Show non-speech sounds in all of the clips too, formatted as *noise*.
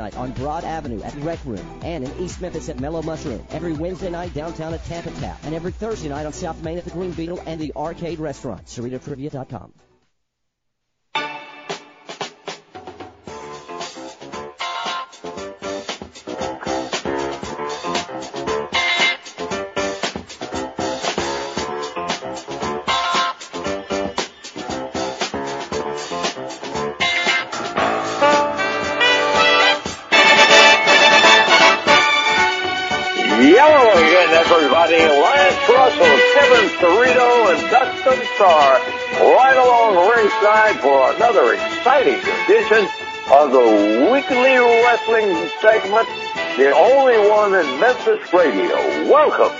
night on Broad Avenue at the Rec Room, and in East Memphis at Mellow Mushroom, every Wednesday night downtown at Tampa Tap, and every Thursday night on South Main at the Green Beetle and the Arcade Restaurant. CerritoTrivia.com. another exciting edition of the weekly wrestling segment, the only one in Memphis radio. Welcome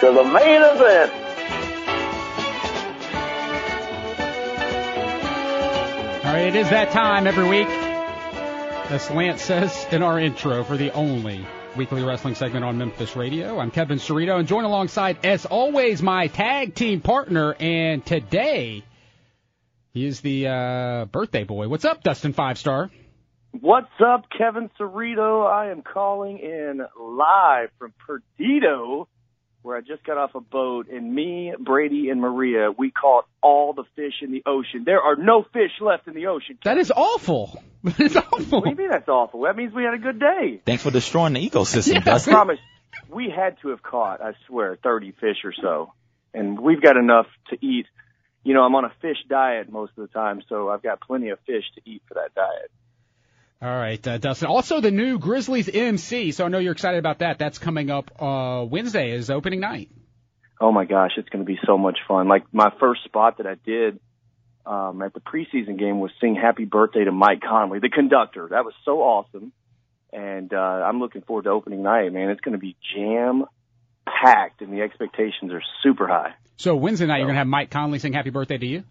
to the main event. All right, it is that time every week, as Lance says in our intro, for the only weekly wrestling segment on Memphis Radio. I'm Kevin Cerrito, and join alongside, as always, my tag team partner. And today, he is the uh, birthday boy. What's up, Dustin Five Starr? What's up, Kevin Cerrito? I am calling in live from Perdido, where I just got off a boat, and me, Brady, and Maria, we caught all the fish in the ocean. There are no fish left in the ocean. That is awful. *laughs* That is awful. What do you mean that's awful? That means we had a good day. Thanks for destroying the ecosystem, Yeah. I Dustin. promise. We had to have caught, I swear, 30 fish or so. And we've got enough to eat. You know, I'm on a fish diet most of the time, so I've got plenty of fish to eat for that diet. All right, uh, Dustin. Also, the new Grizzlies MC. So I know you're excited about that. That's coming up uh, Wednesday is opening night. Oh my gosh, it's going to be so much fun. Like my first spot that I did um, at the preseason game was sing "Happy Birthday" to Mike Conley, the conductor. That was so awesome, and uh, I'm looking forward to opening night. Man, it's going to be jam packed, and the expectations are super high. So Wednesday night, you're gonna have Mike Conley sing "Happy Birthday" to you.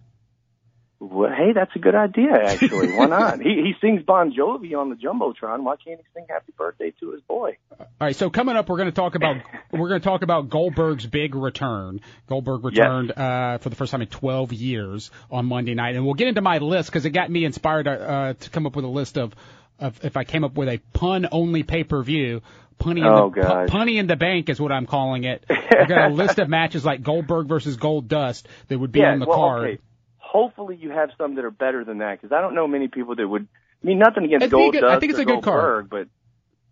Well, hey, that's a good idea. Actually, why not? He he sings Bon Jovi on the jumbotron. Why can't he sing "Happy Birthday" to his boy? All right, so coming up, we're going to talk about *laughs* we're going to talk about Goldberg's big return. Goldberg returned uh, for the first time in 12 years on Monday night, and we'll get into my list because it got me inspired uh, to come up with a list of, of if I came up with a pun only pay per view. Punny in, Oh, the, gosh. punny in the bank is what I'm calling it. *laughs* I've got a list of matches like Goldberg versus Goldust that would be yeah, on the well, card. okay. Hopefully, you have some that are better than that because I don't know many people that would. I mean, nothing against It'd Gold good- I think it's a good card. but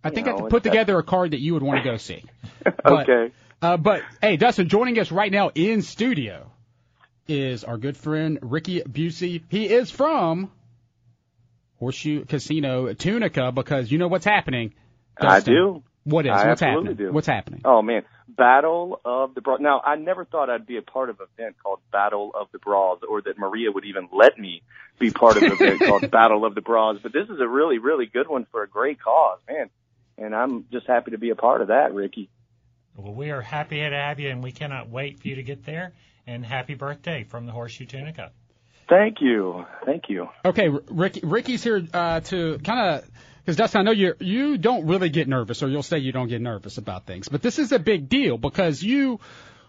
I think I know, could put together a card that you would want to go *laughs* see. But- okay. Uh, but hey, Dustin, joining us right now in studio is our good friend Ricky Busey. He is from Horseshoe Casino Tunica because you know what's happening. I do. What is? I what's happening? do. What's happening? Oh man, Battle of the Bras. Now, I never thought I'd be a part of an event called Battle of the Bras, or that Maria would even let me be part of an event *laughs* called Battle of the Bras. But this is a really, really good one for a great cause, man. And I'm just happy to be a part of that, Ricky. Well, we are happy to have you, and we cannot wait for you to get there. And happy birthday from the Horseshoe Tunica. Thank you, thank you. Okay, Ricky. Ricky's here uh, to kind of because Dustin, I know you you don't really get nervous, or you'll say you don't get nervous about things, but this is a big deal because you.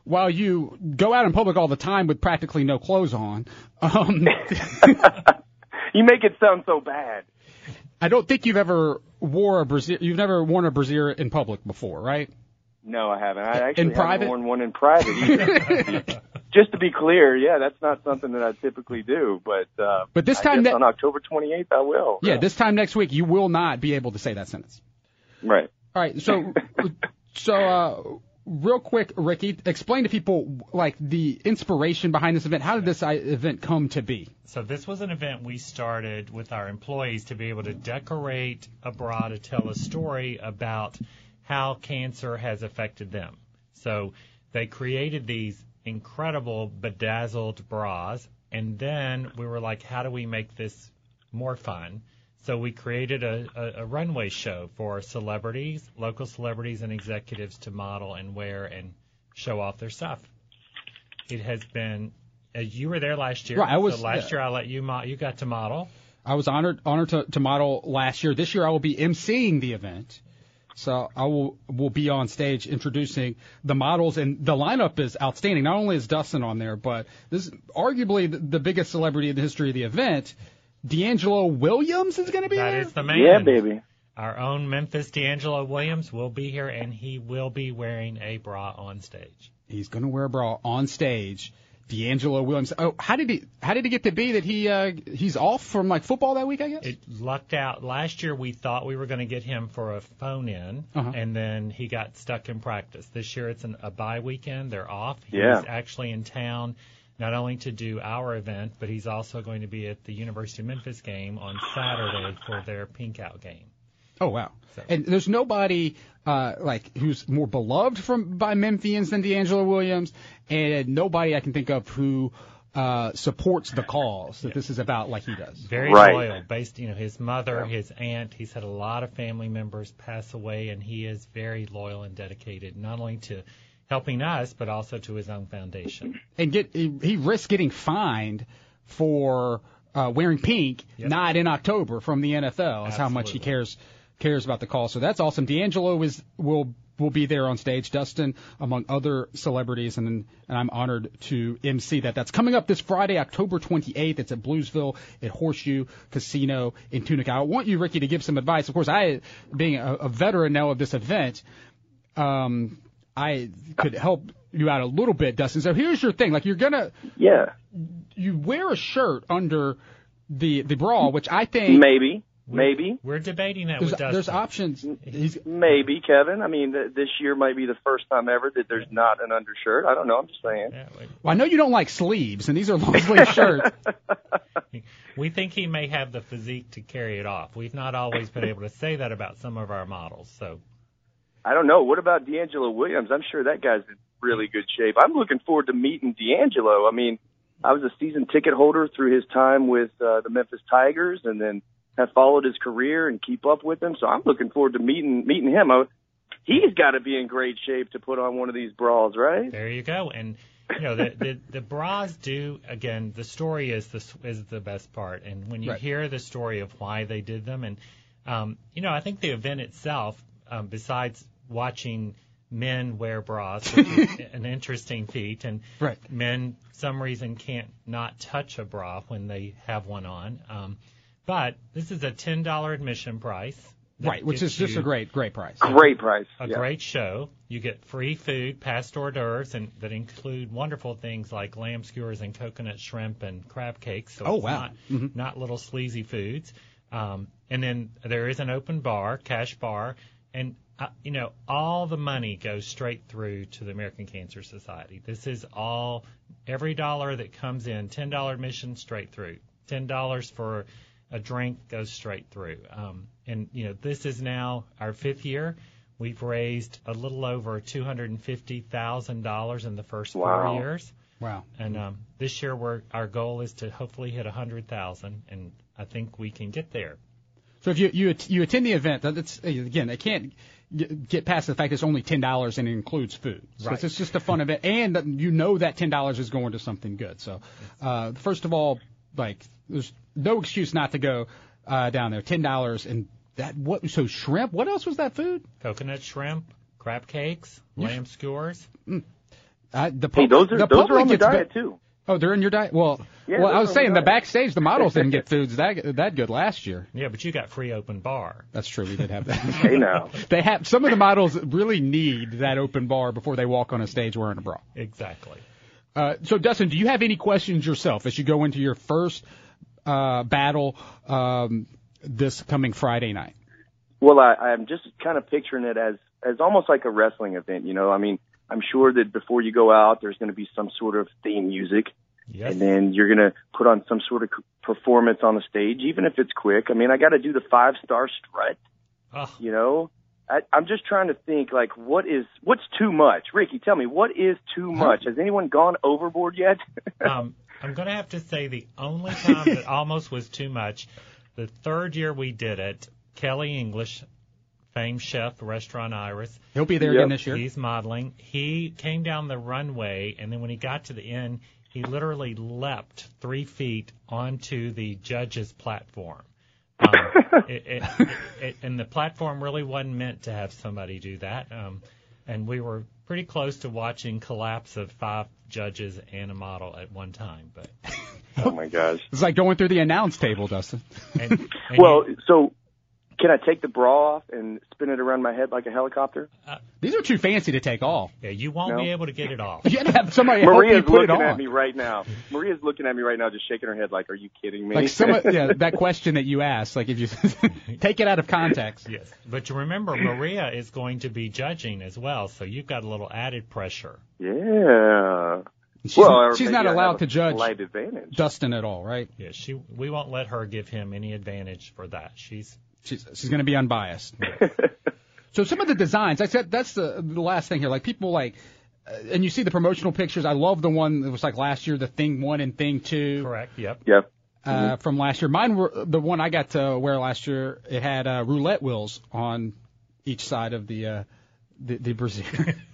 While you go out in public all the time with practically no clothes on, um, *laughs* You make it sound so bad. I don't think you've ever wore a brassiere. You've never worn a brassiere in public before, right? No, I haven't. I actually private? haven't worn one in private. *laughs* just to be clear, yeah, that's not something that I typically do, but uh, But this I time guess ne- on October 28th, I will. Yeah, this time next week you will not be able to say that sentence. right. All right, so *laughs* so uh, real quick, Ricky, explain to people like the inspiration behind this event. How did this uh, event come to be? So this was an event we started with our employees to be able to decorate a bra to tell a story about how cancer has affected them. So they created these incredible bedazzled bras, and then we were like, how do we make this more fun? So we created a, a, a runway show for celebrities, local celebrities, and executives to model and wear and show off their stuff. It has been. Uh, you were there last year. Right, I was- So last yeah. year I let you mo- you got to model. I was honored honored to, to model last year. This year I will be emceeing the event. So I will will be on stage introducing the models, and the lineup is outstanding. Not only is Dustin on there, but this is arguably the, the biggest celebrity in the history of the event. DeAngelo Williams is going to be That there. is the man. Yeah, baby. Our own Memphis DeAngelo Williams will be here, and he will be wearing a bra on stage. He's going to wear a bra on stage. DeAngelo Williams. Oh, how did he? How did it get to be that he uh, he's off from like football that week? I guess. It lucked out. Last year we thought we were going to get him for a phone in, Uh-huh. and then he got stuck in practice. This year it's an, a bye weekend. They're off. Yeah. He's actually in town not only to do our event, but he's also going to be at the University of Memphis game on Saturday for their pink out game. Oh wow! So- And there's nobody uh, like who's more beloved from by Memphians than DeAngelo Williams, and nobody I can think of who uh, supports the cause that this is about like he does. Very Right. loyal. Based, you know, his mother, his aunt. He's had a lot of family members pass away, and he is very loyal and dedicated, not only to helping us, but also to his own foundation. And get he, he risks getting fined for uh, wearing pink, Yep. not in October from the NFL. Is how much he cares cares about the cause. So that's awesome. DeAngelo is will will be there on stage. Dustin, among other celebrities, and and I'm honored to MC that. That's coming up this Friday, October 28th. It's at Bluesville at Horseshoe Casino in Tunica. I want you, Ricky, to give some advice. Of course, I, being a, a veteran now of this event, um, I could help you out a little bit, Dustin. So here's your thing: like you're gonna Yeah, you wear a shirt under the the bra, which I think maybe, maybe, We're debating that there's with Dustin. there's options. He's, maybe, Kevin. I mean, th- this year might be the first time ever that there's not an undershirt. I don't know. I'm just saying. Yeah, we- well, I know you don't like sleeves, and these are long sleeve shirts. *laughs* we think he may have the physique to carry it off. We've not always been able to say that about some of our models. So I don't know. What about DeAngelo Williams? I'm sure that guy's in really good shape. I'm looking forward to meeting DeAngelo. I mean, I was a season ticket holder through his time with uh, the Memphis Tigers, and then have followed his career and keep up with him. So I'm looking forward to meeting meeting him. I, he's got to be in great shape to put on one of these bras, right? there you go. And you know the the, the bras do again. The story is the is the best part. And when you Right. hear the story of why they did them, and um, you know I think the event itself, um, besides watching men wear bras, which is *laughs* an interesting feat, and Right. men some reason can't not touch a bra when they have one on. Um, but this is a ten dollar admission price. right, which is just a great great price. Great price. a yeah. great show. You get free food, past hors d'oeuvres, and that include wonderful things like lamb skewers and coconut shrimp and crab cakes. So Oh, it's wow. not, not little sleazy foods. Um, and then there is an open bar, cash bar, and uh, you know all the money goes straight through to the American Cancer Society. This is all every dollar that comes in, ten dollar admission straight through, ten dollars for a drink goes straight through. Um, and you know this is now our fifth year. We've raised a little over two hundred and fifty thousand dollars in the first Wow. four years. Wow. And um, this year, we're, our goal is to hopefully hit a hundred thousand, and I think we can get there. So if you you att- you attend the event, that's again, they can't get past the fact it's only ten dollars and it includes food. So Right. it's, it's just a fun event, and you know that ten dollars is going to something good. So uh, first of all, like there's no excuse not to go uh, down there. Ten dollars and that what? So shrimp. What else was that food? Coconut shrimp, crab cakes, lamb skewers. Uh, the Hey, those are the those are public on the gets be- diet too. Oh, they're in your diet. Well, Yeah, well, I was saying the the diet. backstage, the models didn't get *laughs* foods that that good last year. Yeah, but you got free open bar. That's true. We did have that. *laughs* Hey now. *laughs* They have some of the models really need that open bar before they walk on a stage wearing a bra. Exactly. Uh, so, Dustin, do you have any questions yourself as you go into your first uh, battle um, this coming Friday night? Well, I, I'm just kind of picturing it as as almost like a wrestling event. You know, I mean, I'm sure that before you go out, there's going to be some sort of theme music, Yes. and then you're going to put on some sort of performance on the stage, even if it's quick. I mean, I got to do the five star strut. Oh, You know, I, I'm just trying to think like what is what's too much. Ricky, tell me what is too much. Has anyone gone overboard yet? *laughs* um, I'm going to have to say the only time that almost was too much, the third year we did it, Kelly English, famed chef, Restaurant Iris, He'll be there Yep. again this year. he's modeling. He came down the runway, and then when he got to the end, he literally leapt three feet onto the judge's platform. Um, it, *laughs* it, it, it, and the platform really wasn't meant to have somebody do that. Um, and we were pretty close to watching collapse of five judges and a model at one time. But *laughs* oh my gosh. It's like going through the announce table, Dustin. and, *laughs* and Well, you- so can I take the bra off and spin it around my head like a helicopter? Uh, these are too fancy to take off. yeah, you won't No. be able to get it off. You got to have somebody help Maria's you put it looking on. at me right now. Maria's looking at me right now, just shaking her head like, "Are you kidding me?" Like *laughs* some, yeah, that question that you asked, like if you *laughs* take it out of context. Yes, but you remember Maria is going to be judging as well, so you've got a little added pressure. yeah. She's, well, she's not allowed to judge Slight advantage. Dustin at all, right? Yeah, she we won't let her give him any advantage for that. She's She's she's going to be unbiased. *laughs* so some of the designs, I said that's the the last thing here. Like people like, uh, and you see the promotional pictures. I love the one that was like last year, the Thing One and Thing Two. correct. Yep. Yep. uh, from last year. Mine were the one I got to wear last year. It had uh, roulette wheels on each side of the uh, the, the brassiere. *laughs*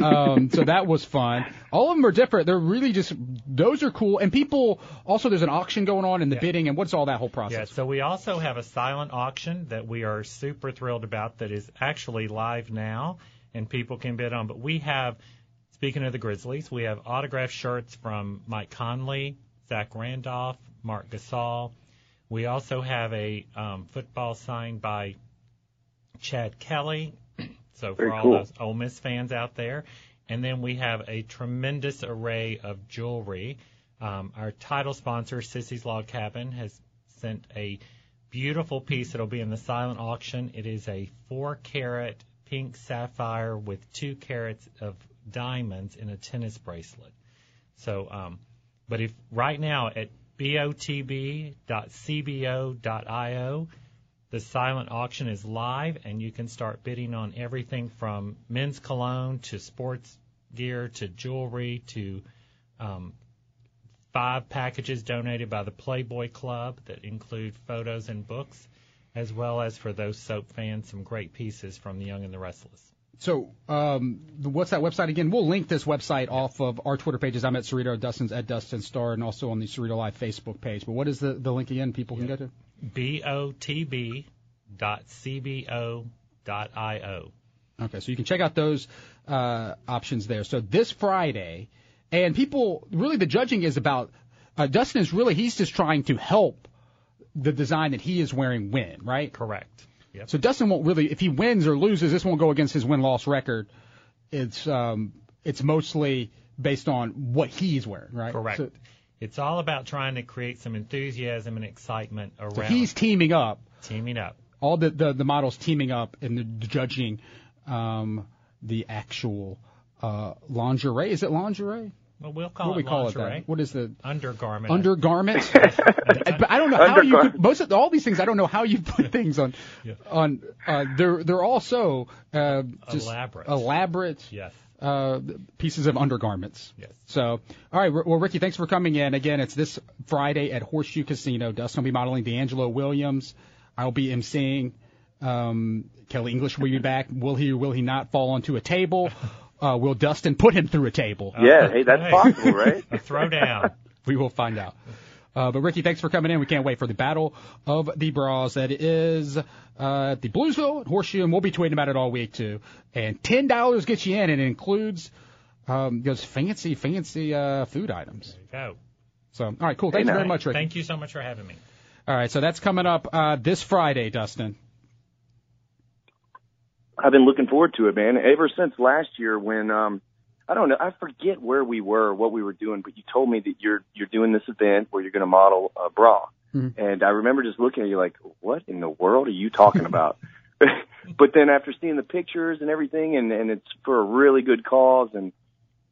um, so that was fun. All of them are different. They're really just those are cool. And people also there's an auction going on in the Yeah. bidding. And what's all that whole process? Yeah, so we also have a silent auction that we are super thrilled about that is actually live now and people can bid on. But we have, speaking of the Grizzlies, we have autographed shirts from Mike Conley, Zach Randolph, Marc Gasol. We also have a um, football signed by Chad Kelly. So for all cool. those Ole Miss fans out there. And then we have a tremendous array of jewelry. Um, our title sponsor, Sissy's Log Cabin, has sent a beautiful piece that'll be in the silent auction. It is a four carat pink sapphire with two carats of diamonds in a tennis bracelet. So, um, but if right now at botb.cbo.io, the silent auction is live and you can start bidding on everything from men's cologne to sports gear to jewelry to um, five packages donated by the Playboy Club that include photos and books, as well as for those soap fans, some great pieces from The Young and the Restless. So um, the- what's that website again? We'll link this website off of our Twitter pages. I'm at Cerrito, Dustin's at Dustin Starr, and also on the Cerrito Live Facebook page. But what is the, the link again? People can go to. botb.cbo.io. Okay, so you can check out those uh, options there. So this Friday, and people really the judging is about uh, Dustin is really he's just trying to help the design that he is wearing win, right? Correct. Yep. So Dustin won't really if he wins or loses, this won't go against his win loss record. It's um it's mostly based on what he's wearing, right? Correct. So, it's all about trying to create some enthusiasm and excitement around so he's teaming up. teaming up. all the, the, the models teaming up and the, the judging um, the actual uh, lingerie. Is it lingerie? Well, we'll call what do it we call lingerie. it that? What is the Undergarment. undergarments? *laughs* but I don't know how you could, most of all these things. I don't know how you put things on Yeah. on. Uh, they're they're also uh, just Elaborate. elaborate Yes. Uh, pieces of undergarments. Yes. So, all right. Well, Ricky, thanks for coming in. Again, it's this Friday at Horseshoe Casino. Dustin will be modeling DeAngelo Williams. I'll be emceeing. Um, Kelly English will be back. Will he or will he not fall onto a table? *laughs* Uh, will Dustin put him through a table? Yeah, hey, that's Hey. possible, right? *laughs* A throwdown. We will find out. Uh, but Ricky, thanks for coming in. We can't wait for the Battle of the Bras that is uh, at the Bluesville Horseshoe, and we'll be tweeting about it all week too. And ten dollars gets you in, and it includes um, those fancy, fancy uh, food items. There you go. So, all right, cool. Thank you very much, Ricky. Thank you so much for having me. All right, so that's coming up uh, this Friday, Dustin. I've been looking forward to it, man. Ever since last year when um I don't know. I forget where we were, what we were doing, but you told me that you're you're doing this event where you're going to model a bra, Mhm. and I remember just looking at you like, what in the world are you talking about? *laughs* but then after seeing the pictures and everything, and and it's for a really good cause, and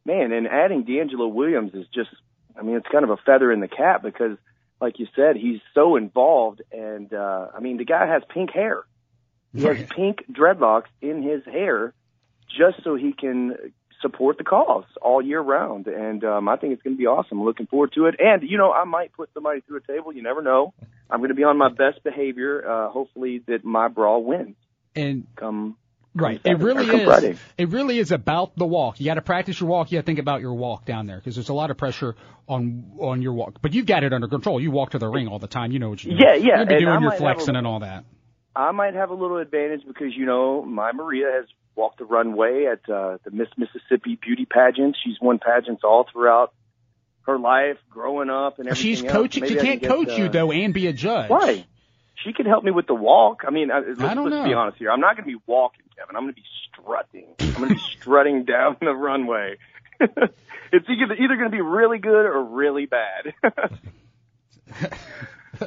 man, and adding DeAngelo Williams is just, I mean, it's kind of a feather in the cap because, like you said, he's so involved, and uh, I mean, the guy has pink hair. He has pink dreadlocks in his hair just so he can support the cause all year round. And um, I think it's going to be awesome. Looking forward to it. And, you know, I might put somebody through a table. You never know. I'm going to be on my best behavior. Uh, hopefully that my brawl wins And come. Right. come It really is. Friday. It really is about the walk. You got to practice your walk. You got to think about your walk down there because there's a lot of pressure on on your walk. But you've got it under control. You walk to the ring all the time. You know what you're doing. Yeah, yeah, You're be and I doing your flexing a- and all that. I might have a little advantage because, you know, my Maria has walked the runway at uh, the Miss Mississippi beauty pageant. She's won pageants all throughout her life, growing up and everything She's else. coaching. Maybe She can't can get, coach you uh, though and be a judge. Why? She could help me with the walk. I mean, I, let's, I let's be honest here. I'm not going to be walking, Kevin. I'm going to be strutting. I'm going to be *laughs* strutting down the runway. *laughs* it's either, either going to be really good or really bad. *laughs*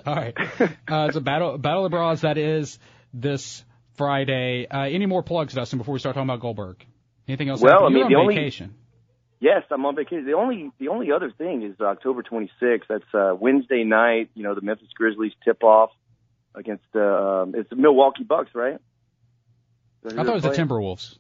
all right. Uh, it's a battle battle of bras that is this Friday. Uh, any more plugs, Dustin, before we start talking about Goldberg? Anything else? Well. I mean, You're the on only- vacation. yes, I'm on vacation. The only the only other thing is October 26th. That's uh, Wednesday night. You know, the Memphis Grizzlies tip off against uh, um, it's the Milwaukee Bucks, right? Is that who I thought it was the? Timberwolves.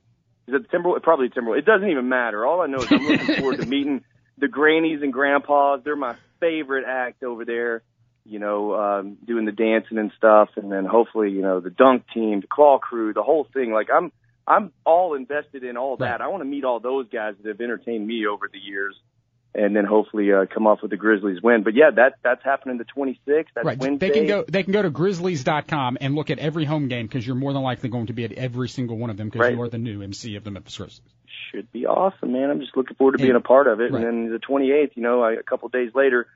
Is it the Timberwolves? Probably the Timberwolves. It doesn't even matter. All I know is I'm looking *laughs* forward to meeting the grannies and grandpas. They're my favorite act over there. You know, um, doing the dancing and stuff, and then hopefully, you know, the dunk team, the claw crew, the whole thing. Like I'm, I'm all invested in all that. I want to meet all those guys that have entertained me over the years, and then hopefully uh, come off with the Grizzlies win. But yeah, that that's happening the 26th. That's right. Wednesday. They can go. They can go to Grizzlies.com and look at every home game because you're more than likely going to be at every single one of them because Right. you are the new MC of the Memphis Grizzlies. should be awesome, man. I'm just looking forward to And- being a part of it. right. And then the 28th, you know, I, a couple days later,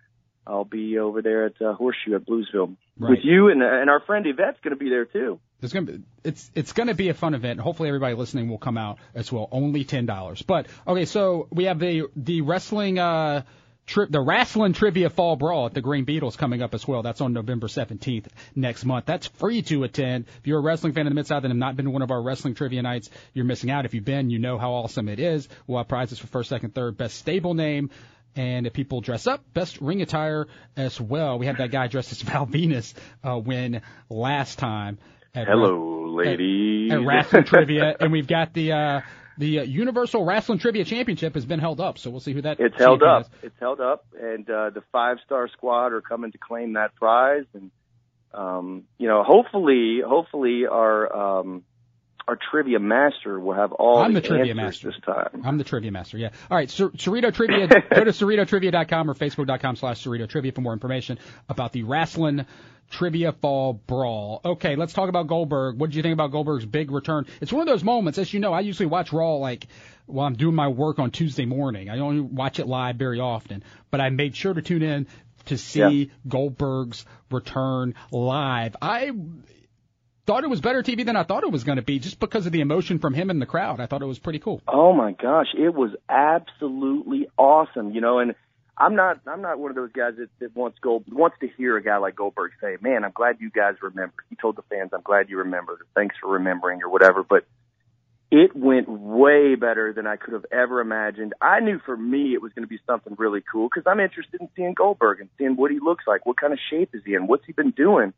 I'll be over there at uh, Horseshoe at Bluesville Right. with you, and and our friend Yvette's going to be there too. It's gonna be it's it's gonna be a fun event. Hopefully everybody listening will come out as well. Only ten dollars. But okay, so we have the the wrestling uh trip the wrestling trivia fall brawl at the Green Beetles coming up as well. That's on November seventeenth next month. That's free to attend. If you're a wrestling fan in the Mid South and have not been to one of our wrestling trivia nights, you're missing out. If you've been, you know how awesome it is. We'll have prizes for first, second, third, best stable name. And if people dress up, best ring attire as well. We had that guy dressed as *laughs* Val Venis uh, win last time. At Hello, ladies. at Wrestling Trivia, and we've got the uh, the uh, Universal Wrestling Trivia Championship has been held up, so we'll see who that. It's held up. is. It's held up, and uh, the five star squad are coming to claim that prize. And um, you know, hopefully, hopefully our um, our trivia master will have all I'm the, the trivia master. this time. I'm the trivia master. Yeah. All right. Cer- Cerrito Trivia. *laughs* go to CerritoTrivia.com or Facebook.com slash Cerrito Trivia for more information about the wrestling trivia fall brawl. Okay. Let's talk about Goldberg. What did you think about Goldberg's big return? It's one of those moments, as you know, I usually watch Raw like while I'm doing my work on Tuesday morning. I don't watch it live very often, but I made sure to tune in to see Yeah. Goldberg's return live. I thought it was better TV than I thought it was going to be just because of the emotion from him and the crowd. I thought it was pretty cool. Oh my gosh, it was absolutely awesome, you know, and I'm not I'm not one of those guys that, that wants Gold wants to hear a guy like Goldberg say, "Man, I'm glad you guys remember." He told the fans, "I'm glad you remembered. Thanks for remembering or whatever." But it went way better than I could have ever imagined. I knew for me it was going to be something really cool because I'm interested in seeing Goldberg and seeing what he looks like, what kind of shape is he in, what's he been doing.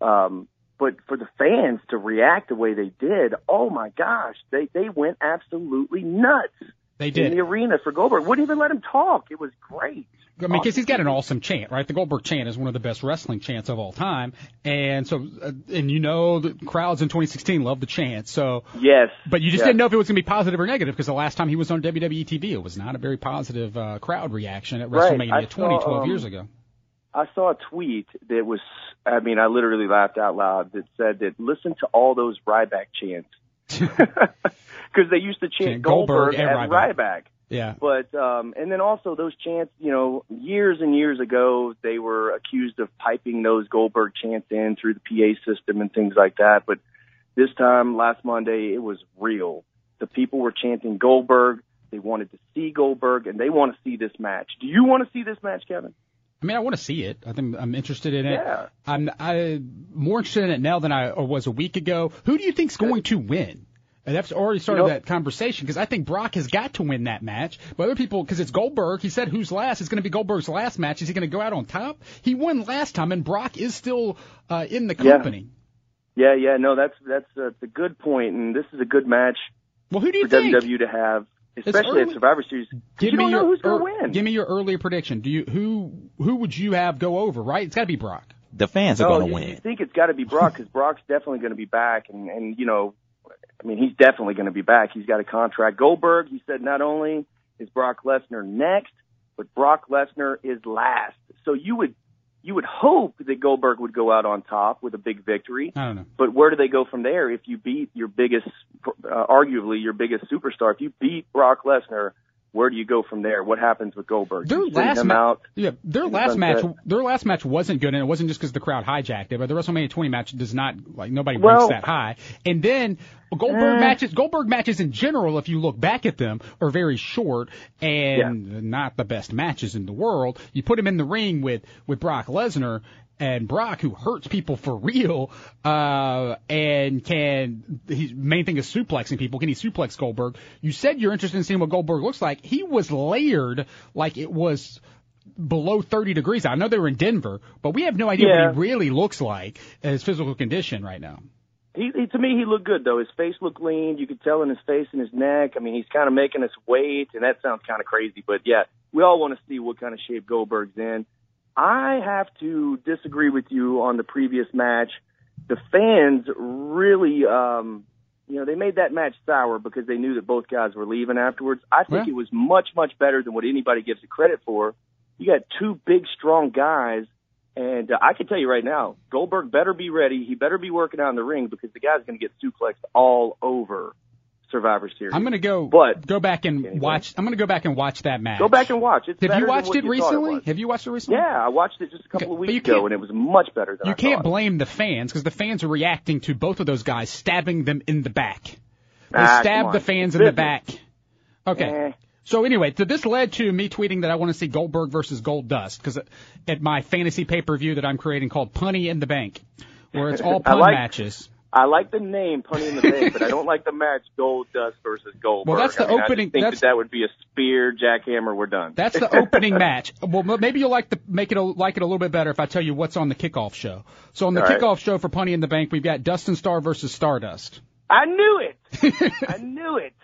Um, but for the fans to react the way they did, oh my gosh, they they went absolutely nuts They did in the arena for Goldberg. Wouldn't even let him talk. It was great. I mean, because he's got an awesome chant, right? The Goldberg chant is one of the best wrestling chants of all time, and so, uh, and you know, the crowds in 2016 love the chant. So, Yes, but you just yes. didn't know if it was going to be positive or negative because the last time he was on WWE TV, it was not a very positive uh, crowd reaction at Right. WrestleMania I 20, saw, 12 um, years ago. I saw a tweet that was, I mean, I literally laughed out loud that said that listen to all those Ryback chants. *laughs* Because they used to chant Goldberg Goldberg, and at Ryback. Ryback. Yeah, But um and then also those chants, you know, years and years ago they were accused of piping those Goldberg chants in through the PA system and things like that. But this time last Monday it was real. The people were chanting Goldberg, They wanted to see Goldberg, and they want to see this match. Do you want to see this match, Kevin? I mean, I want to see it. I think I'm interested in it. Yeah. I'm I more interested in it now than I was a week ago. Who do you think's going to win? And that's already started You know- that conversation because I think Brock has got to win that match. But other people, because it's Goldberg, he said who's last. It's going to be Goldberg's last match. Is he going to go out on top? He won last time, and Brock is still uh, in the company. Yeah, yeah, no, that's that's uh, a good point, and this is a good match Well, who do you for think? WWE to have, especially at. Survivor Series. Give you me don't your know who's going to win. Give me your earlier prediction. Do you who who would you have go over? Right, it's got to be Brock. The fans are oh, no, going to you, win. you think it's got to be Brock because Brock's definitely going to be back, and and you know, I mean, he's definitely going to be back. He's got a contract. Goldberg, he said, not only is Brock Lesnar next, but Brock Lesnar is last. So you would you would hope that Goldberg would go out on top with a big victory. I don't know. But where do they go from there if you beat your biggest, uh, arguably your biggest superstar? If you beat Brock Lesnar, where do you go from there? What happens with Goldberg? Their last ma- out. Yeah, their the last match, their last match wasn't good, and it wasn't just because the crowd hijacked it. But the WrestleMania 20 match does not like nobody Well- ranks that high. And then Goldberg Eh. matches, Goldberg matches in general, if you look back at them, are very short and not the best matches in the world. You put him in the ring with with Brock Lesnar. And Brock, who hurts people for real, uh, and can, his main thing is suplexing people. Can he suplex Goldberg? You said you're interested in seeing what Goldberg looks like. He was layered like it was below 30 degrees. I know they were in Denver, but we have no idea Yeah. what he really looks like, his physical condition right now. He, he to me he looked good though. His face looked lean. You could tell in his face and his neck. I mean, he's kind of making us wait, and that sounds kind of crazy, but yeah, we all want to see what kind of shape Goldberg's in. I have to disagree with you on the previous match. The fans really, um, you know, they made that match sour because they knew that both guys were leaving afterwards. I think Yeah. it was much, much better than what anybody gives it credit for. You got two big, strong guys and uh, I can tell you right now, Goldberg better be ready. He better be working out in the ring because the guy's going to get suplexed all over Survivor Series. I'm going to go But- go back and Anyway. watch. I'm going to go back and watch that match. Go back and watch. It's Have you watched it you recently? was. Have you watched it recently? Yeah, I watched it just a couple Okay, of weeks ago, and it was much better than You I can't thought. blame the fans because the fans are reacting to both of those guys stabbing them in the back. They Ah, stabbed the fans in the back. Okay. Eh. So anyway, so this led to me tweeting that I want to see Goldberg versus Goldust because at my fantasy pay per view that I'm creating called Punny in the Bank, where it's all *laughs* pun like- matches. I like the name Punny in the Bank, but I don't like the match Goldust versus Goldberg. Well, that's the I mean, I opening- think that's- that, that would be a spear jackhammer. We're done. That's the opening *laughs* match. Well, maybe you'll like the make it a, like it a little bit better if I tell you what's on the kickoff show. So on the All right. kickoff show for Punny in the Bank, we've got Dustin Starr versus Stardust. I knew it. *laughs* I knew it.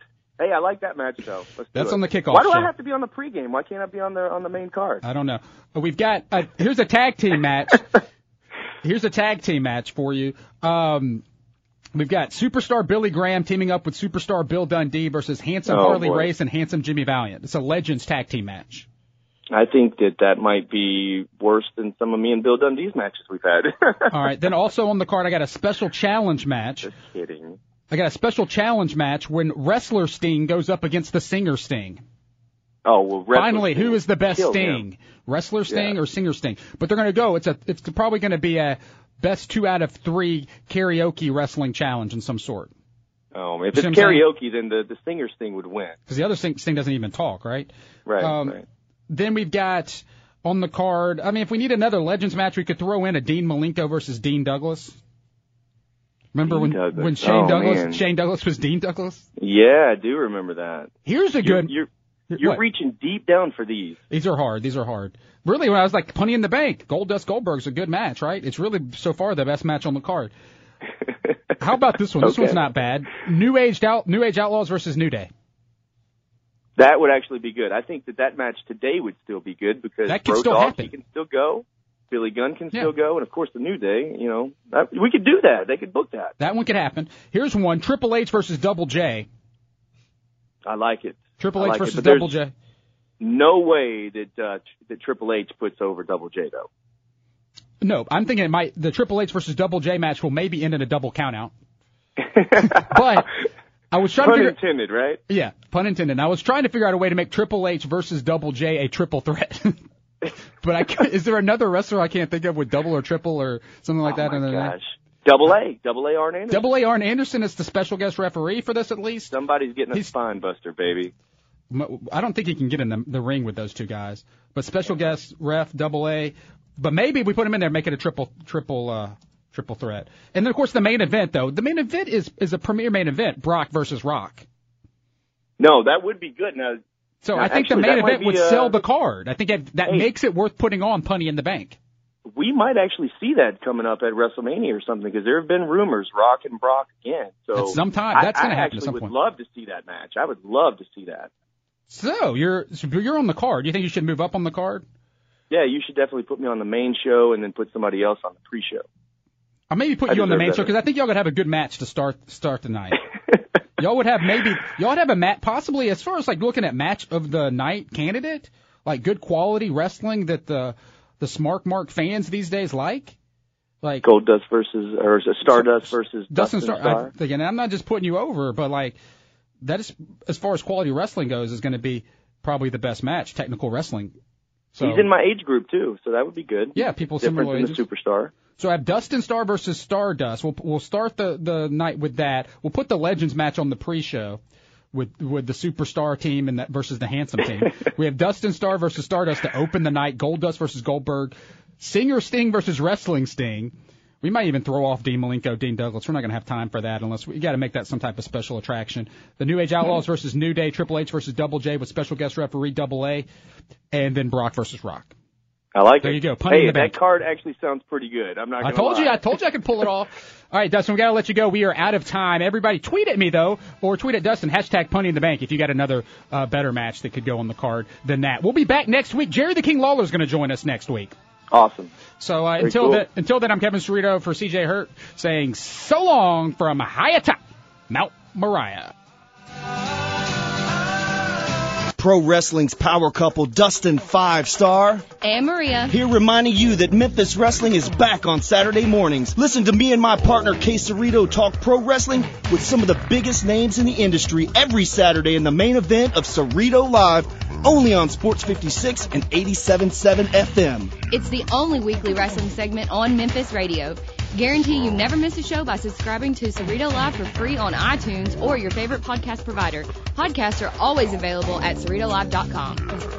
Hey, I like that match though. Let's do That's on the kickoff Why do show. I have to be on the pregame? Why can't I be on the on the main card? I don't know. But we've got uh, here's a tag team match. *laughs* here's a tag team match for you. Um, we've got superstar Billy Graham teaming up with superstar Bill Dundee versus handsome Oh, Harley boy. Race and handsome Jimmy Valiant. It's a Legends tag team match. I think that that might be worse than some of me and Bill Dundee's matches we've had. *laughs* All right. Then also on the card, I got a special challenge match. Just kidding. I got a special challenge match when wrestler Sting goes up against the singer Sting. Oh well. Finally, Sting who is the best Sting? him. Wrestler Sting Yeah. or singer Sting? But they're going to go. It's a. It's probably going to be a best two out of three karaoke wrestling challenge in some sort. Um, if it's saying? karaoke, then the the singer thing would win. Because the other Sting doesn't even talk, right? Right. Um, right. Then we've got on the card. I mean, if we need another Legends match, we could throw in a Dean Malenko versus Dean Douglas. Remember Dean when Douglas. when Shane Oh, Douglas man. Shane Douglas was Dean Douglas? Yeah, I do remember that. Here's a You're good. you're, you're what? reaching deep down for these. These are hard. These are hard. Really, when I was like Punny in the Bank, Goldust Goldberg's a good match, right? It's really so far the best match on the card. *laughs* How about this one? This Okay. one's not bad. New Age out New Age Outlaws versus New Day. That would actually be good. I think that that match today would still be good because That Bro still Dolph, happen. He can still go. Billy Gunn can Yeah. still go, and of course the New Day. You know, that, we could do that. They could book that. That one could happen. Here's one: Triple H versus Double J. I like it. Triple H like versus there's- Double J. No way that uh, that Triple H puts over Double J though. No, I'm thinking it might the Triple H versus Double J match will maybe end in a double countout. *laughs* But I was trying to Pun figure. intended, right? Yeah, pun intended. I was trying to figure out a way to make Triple H versus Double J a triple threat. *laughs* but I is there another wrestler I can't think of with double or triple or something like oh that? my name? Double A, Double A Arn Anderson. Double A Arn Anderson is the special guest referee for this at least. Somebody's getting a He's- spine buster, baby. I don't think he can get in the, the ring with those two guys. But special guest ref double A. But maybe we put him in there, make it a triple triple uh, triple threat. And then of course the main event though. The main event is is a premier main event. Brock versus Rock. No, that would be good. Now, So now, I think actually, the main event would uh, sell the card. I think that, that Hey. makes it worth putting on Punny in the Bank. we might actually see that coming up at WrestleMania or something because there have been rumors Rock and Brock again. So At some time- that's gonna I happen at actually some would point. love to see that match. I would love to see that. So you're you're on the card. You think you should move up on the card? Yeah, you should definitely put me on the main show and then put somebody else on the pre-show. I'll maybe put I you on the main that. show because I think y'all would have a good match to start start the night. *laughs* y'all would have maybe y'all would have a match possibly as far as like looking at match of the night candidate, like good quality wrestling that the the smart mark fans these days like. Like Goldust versus or Stardust versus Dustin Dustin Star. Star. I think, and I'm not just putting you over, but like that is as far as quality wrestling goes is going to be probably the best match, technical wrestling. So He's in my age group too, so that would be good. yeah, people Different similar than ages. the superstar. So I have Dustin Starr versus Stardust. We'll we'll start the the night with that. We'll put the Legends match on the pre-show with with the Superstar team and that versus the Handsome team. *laughs* we have Dustin Starr versus Stardust to open the night. Goldust versus Goldberg. Singer Sting versus Wrestling Sting. We might even throw off Dean Malenko, Dean Douglas. We're not going to have time for that unless we got to make that some type of special attraction. The New Age Outlaws versus New Day, Triple H versus Double J with special guest referee Double A, and then Brock versus Rock. I like There it. you go, in Hey, the bank. that card actually sounds pretty good. I'm not. I told you. I told you I could pull it off. *laughs* All right, Dustin, we got to let you go. We are out of time. Everybody, tweet at me though, or tweet at Dustin hashtag Punny in the Bank if you got another uh, better match that could go on the card than that. We'll be back next week. Jerry the King Lawler is going to join us next week. Awesome. So uh, until cool. then, until then, I'm Kevin Cerrito for CJ Hurt saying so long from high atop Mount Moriah. Pro Wrestling's power couple, Dustin Five Starr, And Maria. here reminding you that Memphis Wrestling is back on Saturday mornings. Listen to me and my partner, Kay Cerrito, talk pro wrestling with some of the biggest names in the industry every Saturday in the main event of Cerrito Live, only on Sports 56 and 87.7 FM. It's the only weekly wrestling segment on Memphis radio. Guarantee you never miss a show by subscribing to Cerrito Live for free on iTunes or your favorite podcast provider. Podcasts are always available at CerritoLive.com.